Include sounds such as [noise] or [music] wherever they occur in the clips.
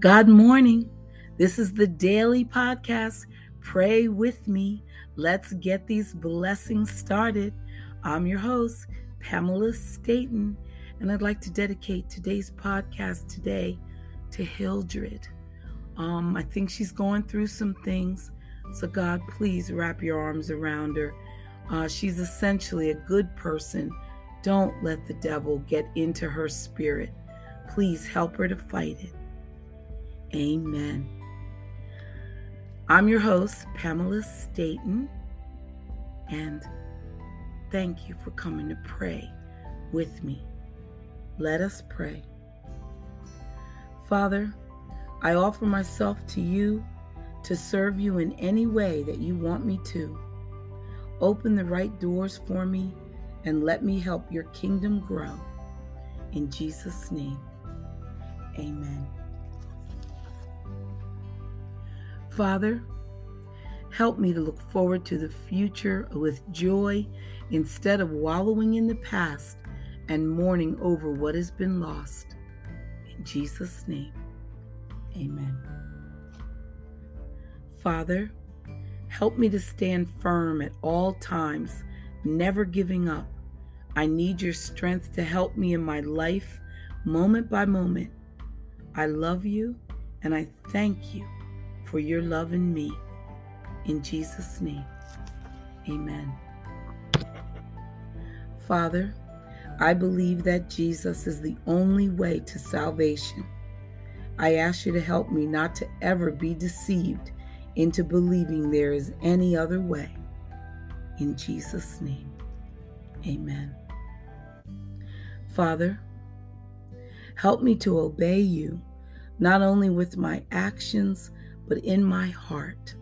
God morning. This is the daily podcast. Pray with me. Let's get these blessings started. I'm your host, Pamela Staten, and I'd like to dedicate today's podcast today to Hildred. Um, I think she's going through some things, so God, please wrap your arms around her. Uh, she's essentially a good person. Don't let the devil get into her spirit. Please help her to fight it. Amen. I'm your host, Pamela Staten, and thank you for coming to pray with me. Let us pray. Father, I offer myself to you to serve you in any way that you want me to. Open the right doors for me and let me help your kingdom grow. In Jesus' name, amen. Father, help me to look forward to the future with joy instead of wallowing in the past and mourning over what has been lost. In Jesus' name, amen. Father, help me to stand firm at all times, never giving up. I need your strength to help me in my life, moment by moment. I love you and I thank you for your love in me. In Jesus' name, amen. Father, I believe that Jesus is the only way to salvation. I ask you to help me not to ever be deceived into believing there is any other way. In Jesus' name, amen. Father, help me to obey you, not only with my actions, but in my heart.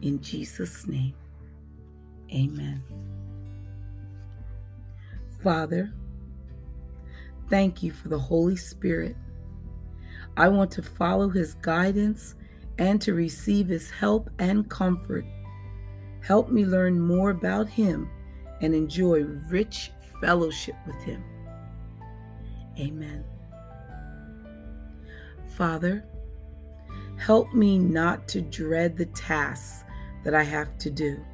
In Jesus' name, amen. Father, thank you for the Holy Spirit. I want to follow his guidance and to receive his help and comfort. Help me learn more about him and enjoy rich fellowship with him. Amen. Father, Help me not to dread the tasks that I have to do.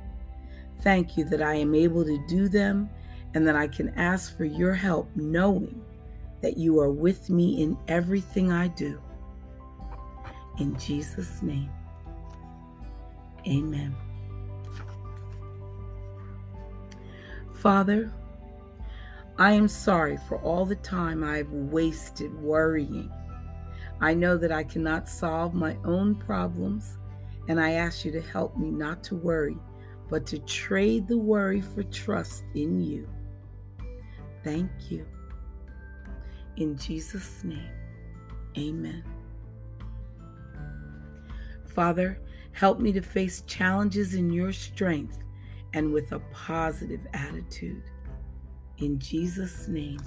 Thank you that I am able to do them and that I can ask for your help, knowing that you are with me in everything I do. In Jesus' name, amen. Father, I am sorry for all the time I've wasted worrying I know that I cannot solve my own problems, and I ask you to help me not to worry, but to trade the worry for trust in you. Thank you. In Jesus' name, amen. Father, help me to face challenges in your strength and with a positive attitude. In Jesus' name,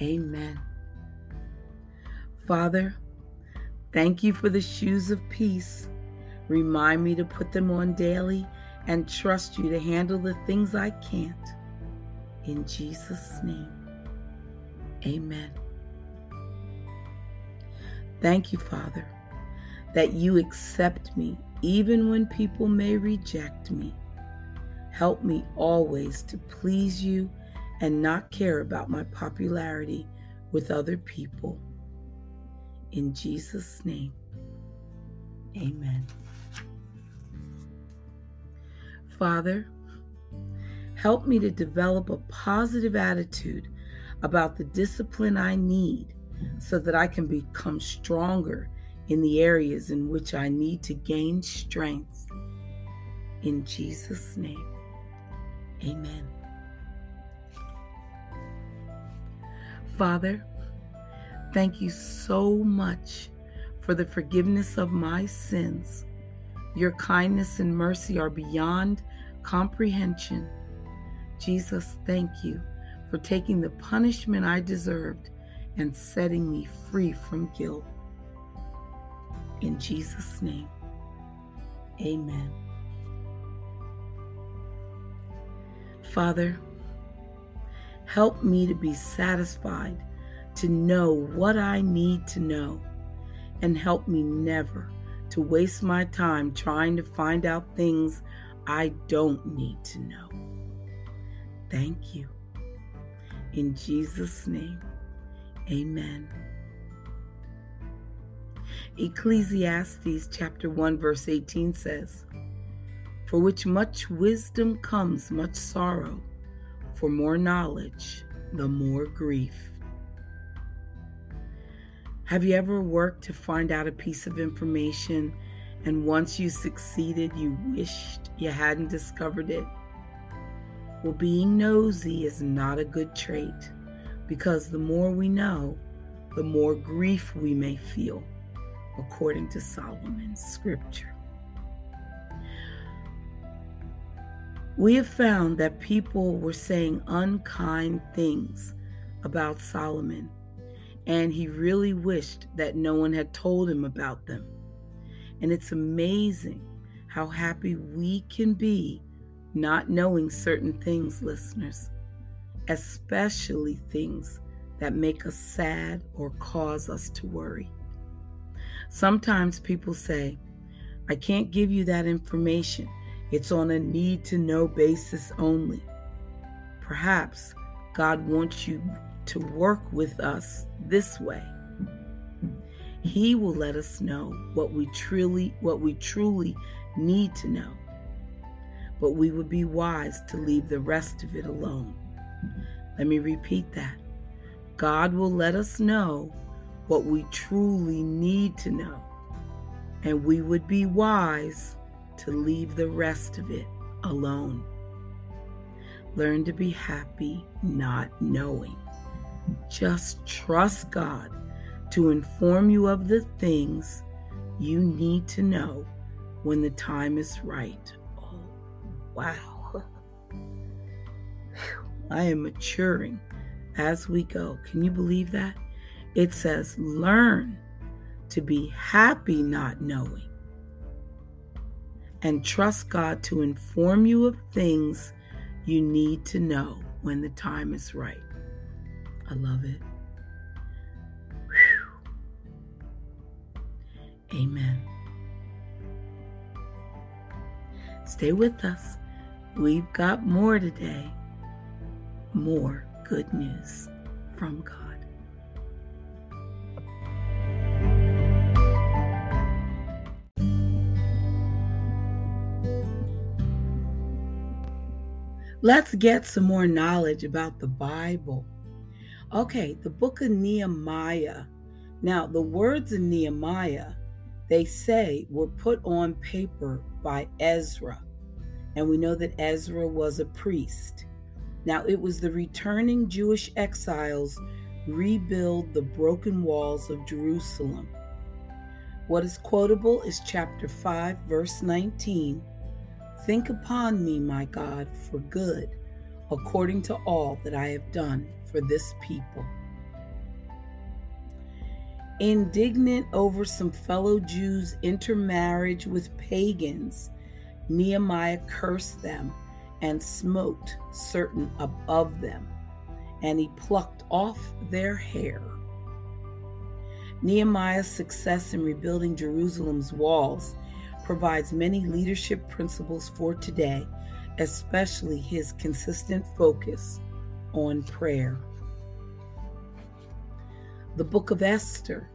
amen. Father, thank you for the shoes of peace. Remind me to put them on daily and trust you to handle the things I can't. In Jesus' name, amen. Thank you, Father, that you accept me even when people may reject me. Help me always to please you and not care about my popularity with other people. In Jesus' name, amen. Father, help me to develop a positive attitude about the discipline I need so that I can become stronger in the areas in which I need to gain strength. In Jesus' name, amen. Father, Thank you so much for the forgiveness of my sins. Your kindness and mercy are beyond comprehension. Jesus, thank you for taking the punishment I deserved and setting me free from guilt. In Jesus' name, amen. Father, help me to be satisfied to know what I need to know and help me never to waste my time trying to find out things I don't need to know. Thank you. In Jesus' name, amen. Ecclesiastes chapter 1 verse 18 says, For which much wisdom comes much sorrow, for more knowledge, the more grief. Have you ever worked to find out a piece of information and once you succeeded, you wished you hadn't discovered it? Well, being nosy is not a good trait because the more we know, the more grief we may feel, according to Solomon's scripture. We have found that people were saying unkind things about Solomon, and he really wished that no one had told him about them. And it's amazing how happy we can be not knowing certain things, listeners, especially things that make us sad or cause us to worry. Sometimes people say, I can't give you that information. It's on a need to know basis only. Perhaps God wants you to work with us this way. He will let us know what we truly what we truly need to know but we would be wise to leave the rest of it alone. Let me repeat that. God will let us know what we truly need to know, and we would be wise to leave the rest of it alone. Learn to be happy not knowing. Just trust God to inform you of the things you need to know when the time is right. Oh, wow. [laughs] I am maturing as we go. Can you believe that? It says, learn to be happy not knowing and trust God to inform you of things you need to know when the time is right. I love it. Whew. Amen. Stay with us. We've got more today. More good news from God. Let's get some more knowledge about the Bible. Okay, the book of Nehemiah. Now, the words of Nehemiah, they say, were put on paper by Ezra and we know that Ezra was a priest. Now, it was the returning Jewish exiles rebuild the broken walls of Jerusalem. What is quotable is chapter 5, verse 19. Think upon me, my God, for good, according to all that I have done for this people. Indignant over some fellow Jews' intermarriage with pagans, Nehemiah cursed them and smote certain above them, and he plucked off their hair. Nehemiah's success in rebuilding Jerusalem's walls provides many leadership principles for today, especially his consistent focus on prayer. The Book of Esther.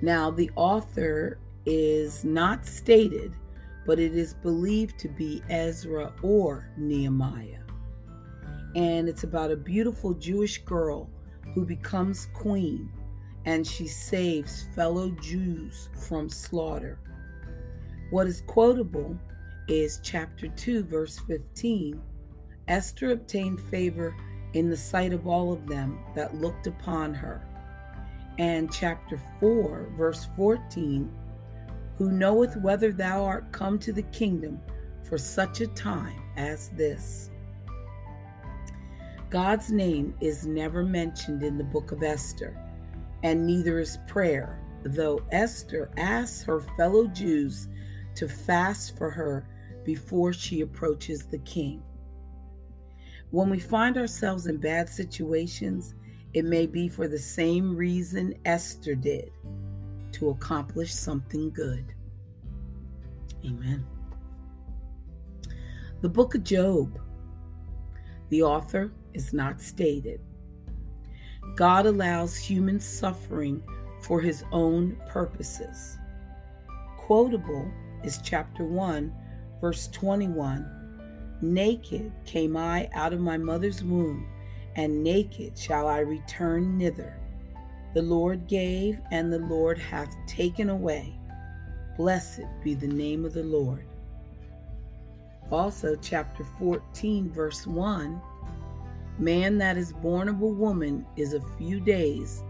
Now, the author is not stated but it is believed to be Ezra or Nehemiah. And it's about a beautiful Jewish girl who becomes queen and she saves fellow Jews from slaughter. What is quotable is chapter 2, verse 15. Esther obtained favor in the sight of all of them that looked upon her. And chapter 4, verse 14 who knoweth whether thou art come to the kingdom for such a time as this. God's name is never mentioned in the book of Esther, and neither is prayer, though Esther asks her fellow Jews to fast for her before she approaches the king. When we find ourselves in bad situations, it may be for the same reason Esther did to accomplish something good. Amen. The book of Job. The author is not stated. God allows human suffering for his own purposes. Quotable is chapter 1, verse 21 Naked came I out of my mother's womb, and naked shall I return thither. The Lord gave, and the Lord hath taken away. Blessed be the name of the Lord. Also, chapter 14, verse 1 Man that is born of a woman is a few days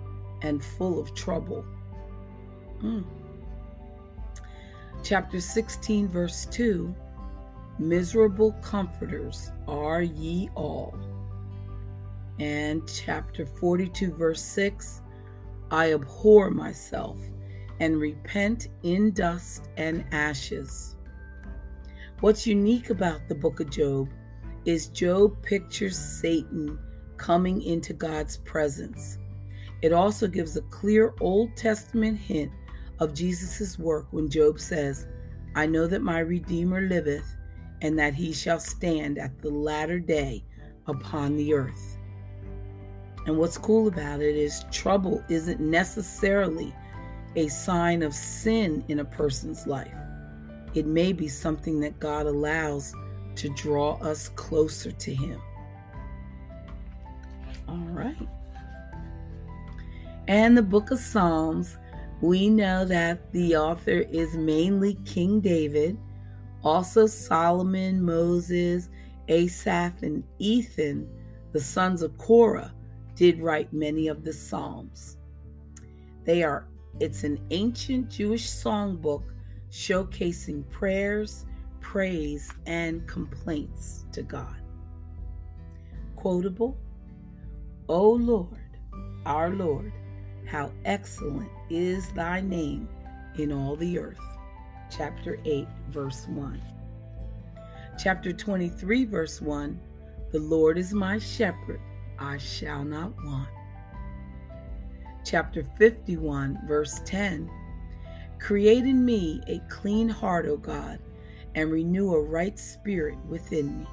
and full of trouble. Mm. Chapter 16, verse 2 Miserable comforters are ye all. And chapter 42, verse 6 I abhor myself and repent in dust and ashes. What's unique about the book of Job is Job pictures Satan coming into God's presence. It also gives a clear Old Testament hint of Jesus' work when Job says, I know that my Redeemer liveth, and that he shall stand at the latter day upon the earth. And what's cool about it is trouble isn't necessarily a sign of sin in a person's life. It may be something that God allows to draw us closer to Him. All right. And the book of Psalms, we know that the author is mainly King David also, Solomon, Moses, Asaph, and Ethan, the sons of Korah, did write many of the Psalms. They are it's an ancient Jewish songbook showcasing prayers, praise, and complaints to God. Quotable O Lord, our Lord, how excellent is thy name in all the earth chapter 8, verse 1. Chapter 23, verse 1 The Lord is my shepherd, I shall not want. Chapter 51, verse 10 Create in me a clean heart, O God, and renew a right spirit within me.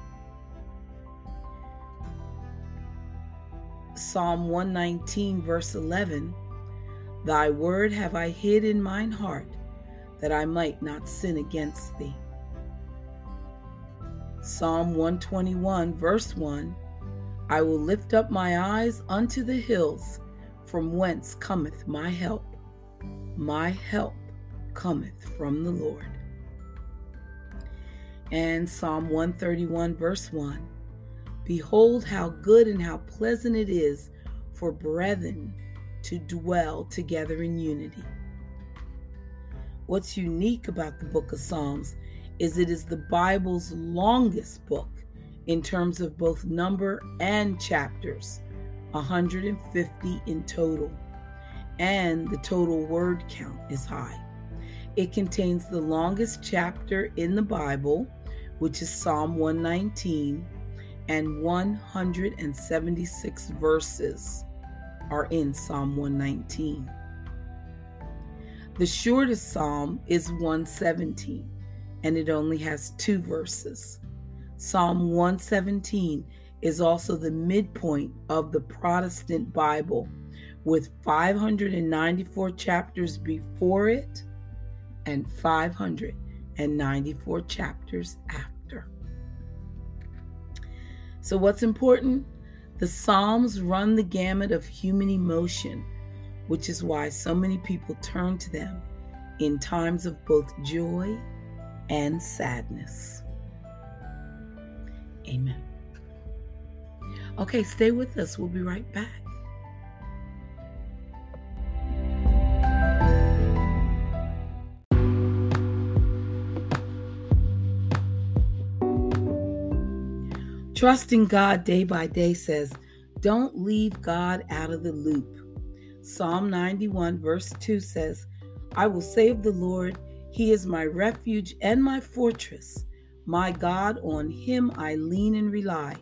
Psalm 119, verse 11 Thy word have I hid in mine heart that I might not sin against thee. Psalm 121, verse 1 I will lift up my eyes unto the hills, from whence cometh my help. My help cometh from the Lord. And Psalm 131, verse 1 Behold, how good and how pleasant it is for brethren to dwell together in unity. What's unique about the book of Psalms is it is the Bible's longest book in terms of both number and chapters, 150 in total, and the total word count is high. It contains the longest chapter in the Bible, which is Psalm 119, and 176 verses are in Psalm 119. The shortest psalm is 117, and it only has two verses. Psalm 117 is also the midpoint of the Protestant Bible, with 594 chapters before it and 594 chapters after. So, what's important? The Psalms run the gamut of human emotion which is why so many people turn to them in times of both joy and sadness. Amen. Okay, stay with us. We'll be right back. Trusting God day by day says, don't leave God out of the loop. Psalm 91, verse 2 says, I will save the Lord. He is my refuge and my fortress. My God, on him I lean and rely,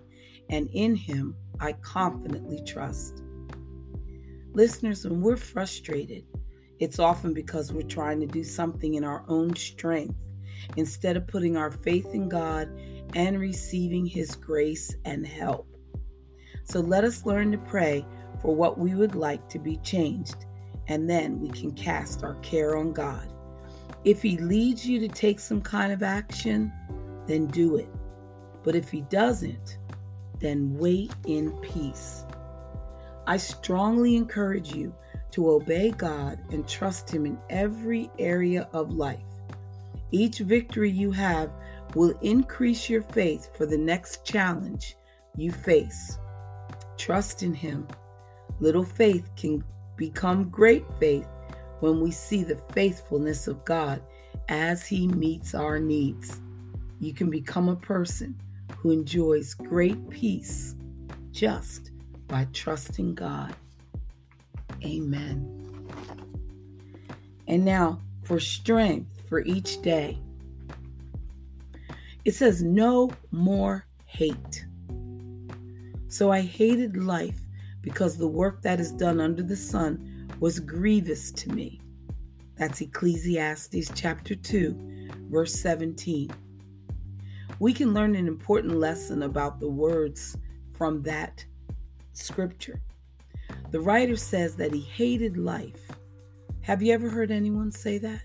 and in him I confidently trust. Listeners, when we're frustrated, It's often because we're trying to do something in our own strength instead of putting our faith in God and receiving His grace and help. So let us learn to pray for what we would like to be changed, and then we can cast our care on God. If He leads you to take some kind of action, then do it. But if He doesn't, then wait in peace. I strongly encourage you to obey God and trust Him in every area of life. Each victory you have will increase your faith for the next challenge you face. Trust in Him. Little faith can become great faith when we see the faithfulness of God as He meets our needs. You can become a person who enjoys great peace just by trusting God. Amen. And now for strength for each day. It says, No more hate. So I hated life because the work that is done under the sun was grievous to me. That's Ecclesiastes chapter 2, verse 17. We can learn an important lesson about the words from that scripture. The writer says that he hated life. Have you ever heard anyone say that?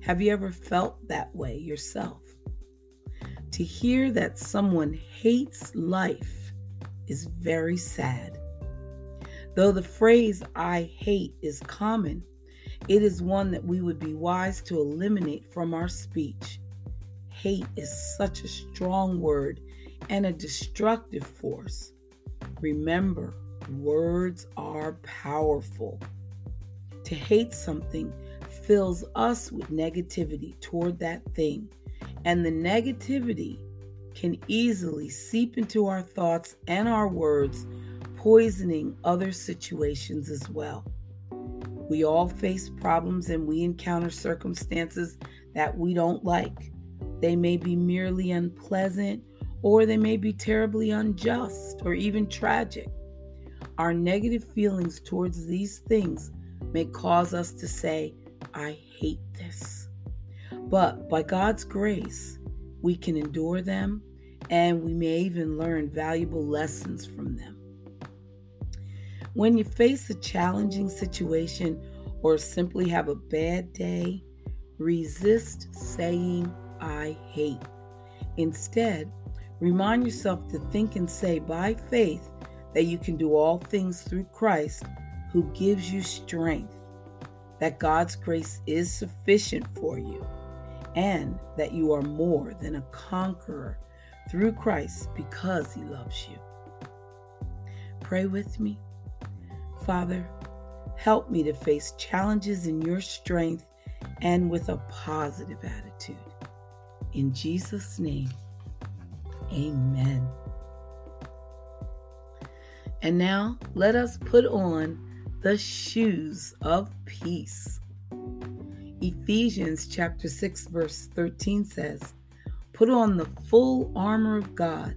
Have you ever felt that way yourself? To hear that someone hates life is very sad. Though the phrase I hate is common, it is one that we would be wise to eliminate from our speech. Hate is such a strong word and a destructive force. Remember, words are powerful. To hate something fills us with negativity toward that thing, and the negativity can easily seep into our thoughts and our words, poisoning other situations as well. We all face problems and we encounter circumstances that we don't like. They may be merely unpleasant or they may be terribly unjust or even tragic. Our negative feelings towards these things may cause us to say, I hate this. But by God's grace, we can endure them and we may even learn valuable lessons from them. When you face a challenging situation or simply have a bad day, resist saying, I hate. Instead, remind yourself to think and say by faith that you can do all things through Christ who gives you strength that God's grace is sufficient for you and that you are more than a conqueror through Christ because he loves you. Pray with me. Father, help me to face challenges in your strength and with a positive attitude. In Jesus' name, amen. And now let us put on the shoes of peace. Ephesians chapter 6 verse 13 says, "Put on the full armor of God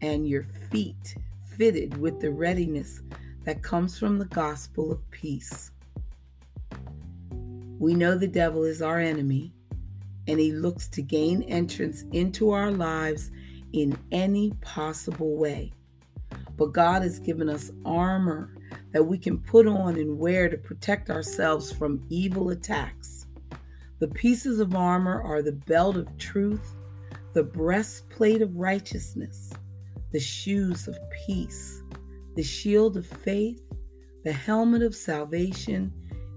and your feet fitted with the readiness that comes from the gospel of peace." We know the devil is our enemy and he looks to gain entrance into our lives in any possible way. But God has given us armor that we can put on and wear to protect ourselves from evil attacks. The pieces of armor are the belt of truth, the breastplate of righteousness, the shoes of peace, the shield of faith, the helmet of salvation,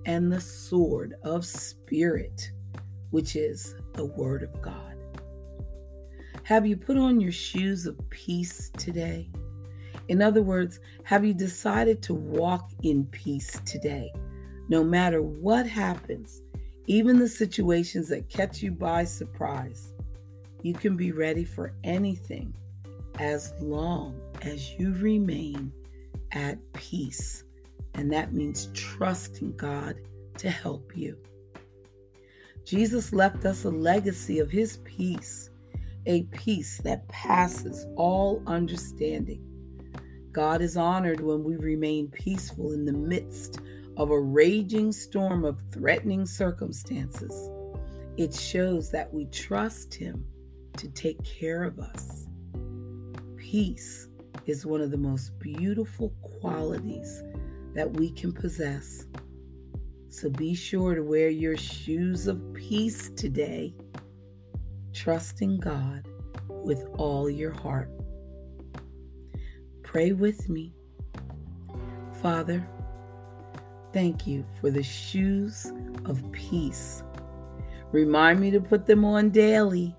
and the sword of spirit, which is the word of God. Have you put on your shoes of peace today? In other words, have you decided to walk in peace today? No matter what happens, even the situations that catch you by surprise, you can be ready for anything as long as you remain at peace. And that means trusting God to help you. Jesus left us a legacy of his peace, a peace that passes all understanding. God is honored when we remain peaceful in the midst of a raging storm of threatening circumstances, it shows that we trust Him to take care of us. Peace is one of the most beautiful qualities that we can possess. So be sure to wear your shoes of peace today, trusting God with all your heart. Pray with me. Father, thank you for the shoes of peace. Remind me to put them on daily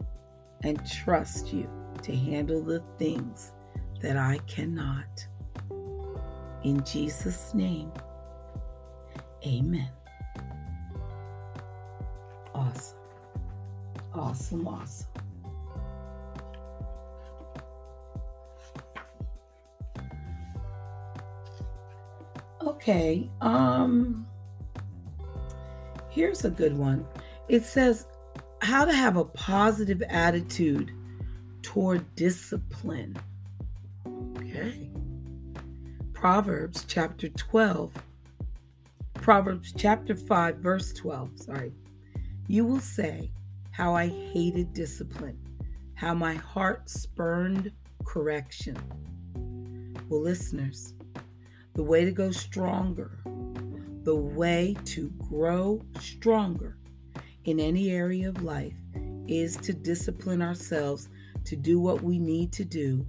and trust you to handle the things that I cannot. In Jesus' name, amen. Awesome. Awesome, awesome. Okay, um here's a good one. It says how to have a positive attitude toward discipline. Okay. Proverbs chapter 12. Proverbs chapter 5, verse 12. Sorry. You will say, How I hated discipline, how my heart spurned correction. Well, listeners, the way to go stronger, the way to grow stronger in any area of life is to discipline ourselves to do what we need to do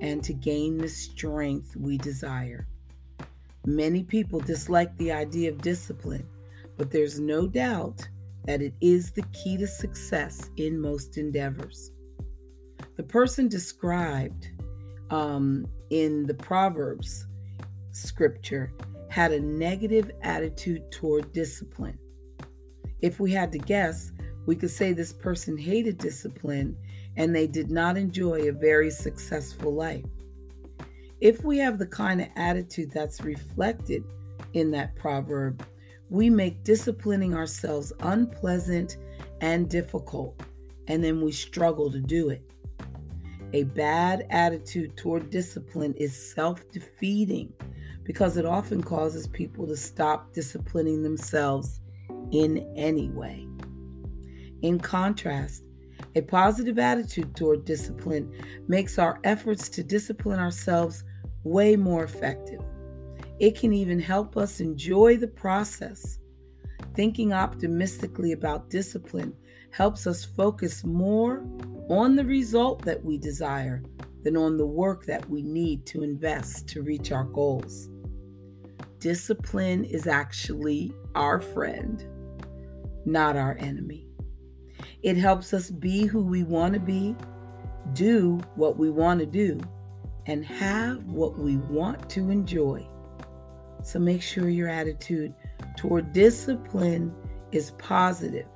and to gain the strength we desire. Many people dislike the idea of discipline, but there's no doubt that it is the key to success in most endeavors. The person described um, in the Proverbs scripture had a negative attitude toward discipline. If we had to guess, we could say this person hated discipline and they did not enjoy a very successful life. If we have the kind of attitude that's reflected in that proverb, we make disciplining ourselves unpleasant and difficult, and then we struggle to do it. A bad attitude toward discipline is self defeating because it often causes people to stop disciplining themselves in any way. In contrast, a positive attitude toward discipline makes our efforts to discipline ourselves way more effective. It can even help us enjoy the process. Thinking optimistically about discipline helps us focus more on the result that we desire than on the work that we need to invest to reach our goals. Discipline is actually our friend, not our enemy. It helps us be who we want to be, do what we want to do, and have what we want to enjoy. So make sure your attitude toward discipline is positive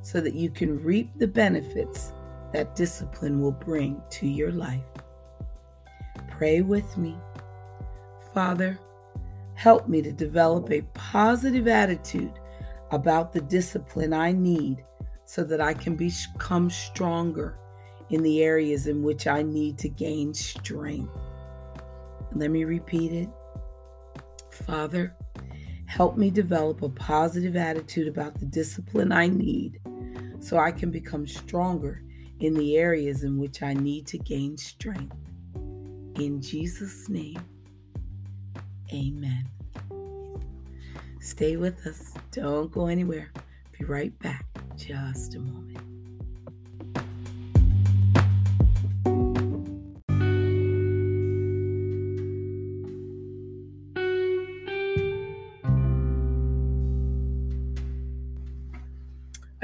so that you can reap the benefits that discipline will bring to your life. Pray with me. Father, help me to develop a positive attitude about the discipline I need so that I can become stronger in the areas in which I need to gain strength. Let me repeat it. Father, help me develop a positive attitude about the discipline I need so I can become stronger in the areas in which I need to gain strength. In Jesus' name, amen. Stay with us. Don't go anywhere. Be right back just a moment.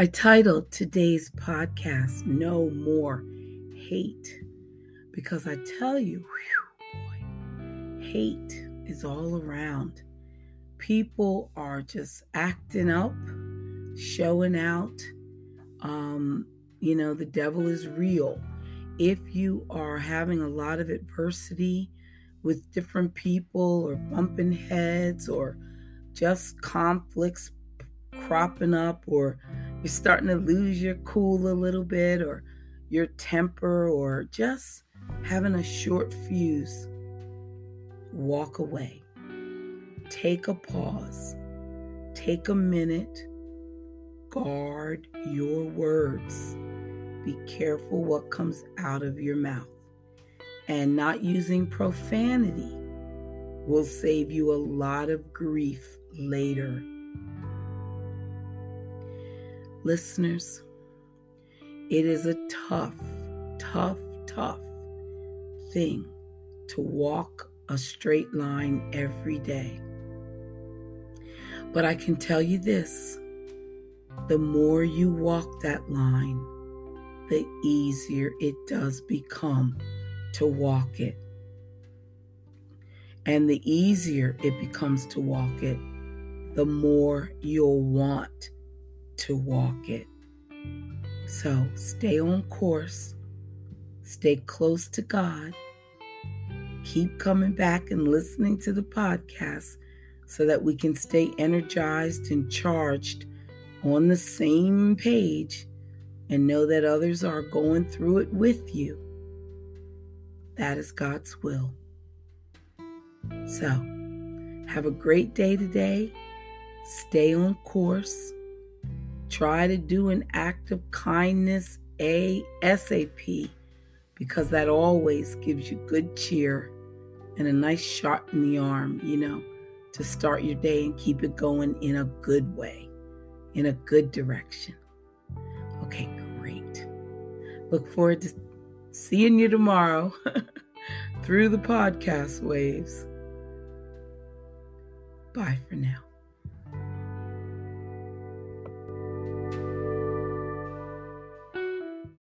I titled today's podcast No More Hate because I tell you, whew, boy, hate is all around. People are just acting up showing out. Um, you know, the devil is real. If you are having a lot of adversity with different people or bumping heads or just conflicts cropping up or you're starting to lose your cool a little bit or your temper or just having a short fuse, walk away. Take a pause take a minute, guard your words. Be careful what comes out of your mouth. And not using profanity will save you a lot of grief later. Listeners, it is a tough, tough, tough thing to walk a straight line every day. But I can tell you this the more you walk that line, the easier it does become to walk it. And the easier it becomes to walk it, the more you'll want to walk it. So stay on course, stay close to God, keep coming back and listening to the podcast so that we can stay energized and charged on the same page and know that others are going through it with you. That is God's will. So, have a great day today. Stay on course. Try to do an act of kindness ASAP because that always gives you good cheer and a nice shot in the arm, you know to start your day and keep it going in a good way, in a good direction. Okay, great. Look forward to seeing you tomorrow [laughs] through the podcast waves. Bye for now.